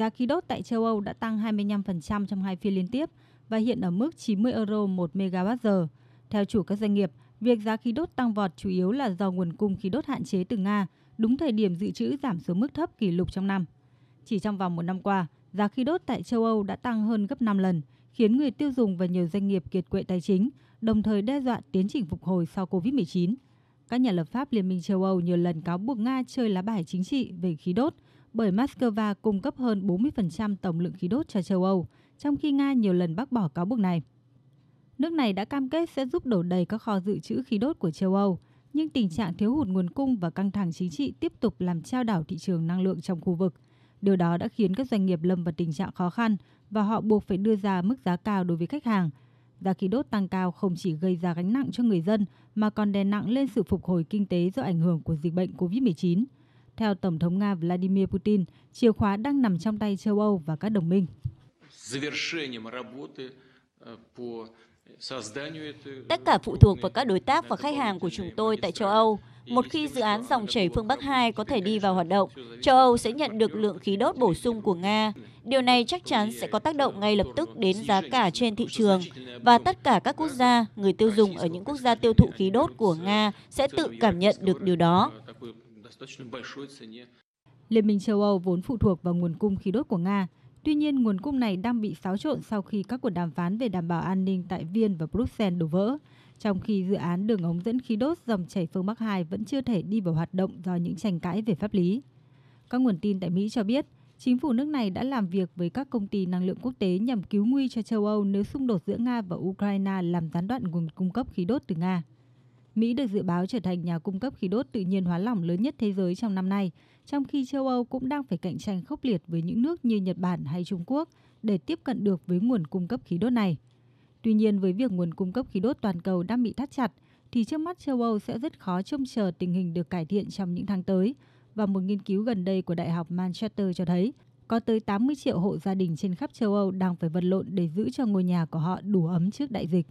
giá khí đốt tại châu Âu đã tăng 25% trong hai phiên liên tiếp và hiện ở mức 90 euro 1 MWh. Theo chủ các doanh nghiệp, việc giá khí đốt tăng vọt chủ yếu là do nguồn cung khí đốt hạn chế từ Nga, đúng thời điểm dự trữ giảm xuống mức thấp kỷ lục trong năm. Chỉ trong vòng một năm qua, giá khí đốt tại châu Âu đã tăng hơn gấp 5 lần, khiến người tiêu dùng và nhiều doanh nghiệp kiệt quệ tài chính, đồng thời đe dọa tiến trình phục hồi sau Covid-19. Các nhà lập pháp Liên minh châu Âu nhiều lần cáo buộc Nga chơi lá bài chính trị về khí đốt, bởi Moscow cung cấp hơn 40% tổng lượng khí đốt cho châu Âu, trong khi Nga nhiều lần bác bỏ cáo buộc này. Nước này đã cam kết sẽ giúp đổ đầy các kho dự trữ khí đốt của châu Âu, nhưng tình trạng thiếu hụt nguồn cung và căng thẳng chính trị tiếp tục làm trao đảo thị trường năng lượng trong khu vực. Điều đó đã khiến các doanh nghiệp lâm vào tình trạng khó khăn và họ buộc phải đưa ra mức giá cao đối với khách hàng. Giá khí đốt tăng cao không chỉ gây ra gánh nặng cho người dân mà còn đè nặng lên sự phục hồi kinh tế do ảnh hưởng của dịch bệnh COVID-19. Theo Tổng thống Nga Vladimir Putin, chìa khóa đang nằm trong tay châu Âu và các đồng minh. Tất cả phụ thuộc vào các đối tác và khách hàng của chúng tôi tại châu Âu. Một khi dự án dòng chảy phương Bắc 2 có thể đi vào hoạt động, châu Âu sẽ nhận được lượng khí đốt bổ sung của Nga. Điều này chắc chắn sẽ có tác động ngay lập tức đến giá cả trên thị trường và tất cả các quốc gia, người tiêu dùng ở những quốc gia tiêu thụ khí đốt của Nga sẽ tự cảm nhận được điều đó. Liên minh châu Âu vốn phụ thuộc vào nguồn cung khí đốt của Nga. Tuy nhiên, nguồn cung này đang bị xáo trộn sau khi các cuộc đàm phán về đảm bảo an ninh tại Viên và Bruxelles đổ vỡ, trong khi dự án đường ống dẫn khí đốt dòng chảy phương Bắc 2 vẫn chưa thể đi vào hoạt động do những tranh cãi về pháp lý. Các nguồn tin tại Mỹ cho biết, chính phủ nước này đã làm việc với các công ty năng lượng quốc tế nhằm cứu nguy cho châu Âu nếu xung đột giữa Nga và Ukraine làm gián đoạn nguồn cung cấp khí đốt từ Nga. Mỹ được dự báo trở thành nhà cung cấp khí đốt tự nhiên hóa lỏng lớn nhất thế giới trong năm nay, trong khi châu Âu cũng đang phải cạnh tranh khốc liệt với những nước như Nhật Bản hay Trung Quốc để tiếp cận được với nguồn cung cấp khí đốt này. Tuy nhiên, với việc nguồn cung cấp khí đốt toàn cầu đang bị thắt chặt, thì trước mắt châu Âu sẽ rất khó trông chờ tình hình được cải thiện trong những tháng tới. Và một nghiên cứu gần đây của Đại học Manchester cho thấy, có tới 80 triệu hộ gia đình trên khắp châu Âu đang phải vật lộn để giữ cho ngôi nhà của họ đủ ấm trước đại dịch.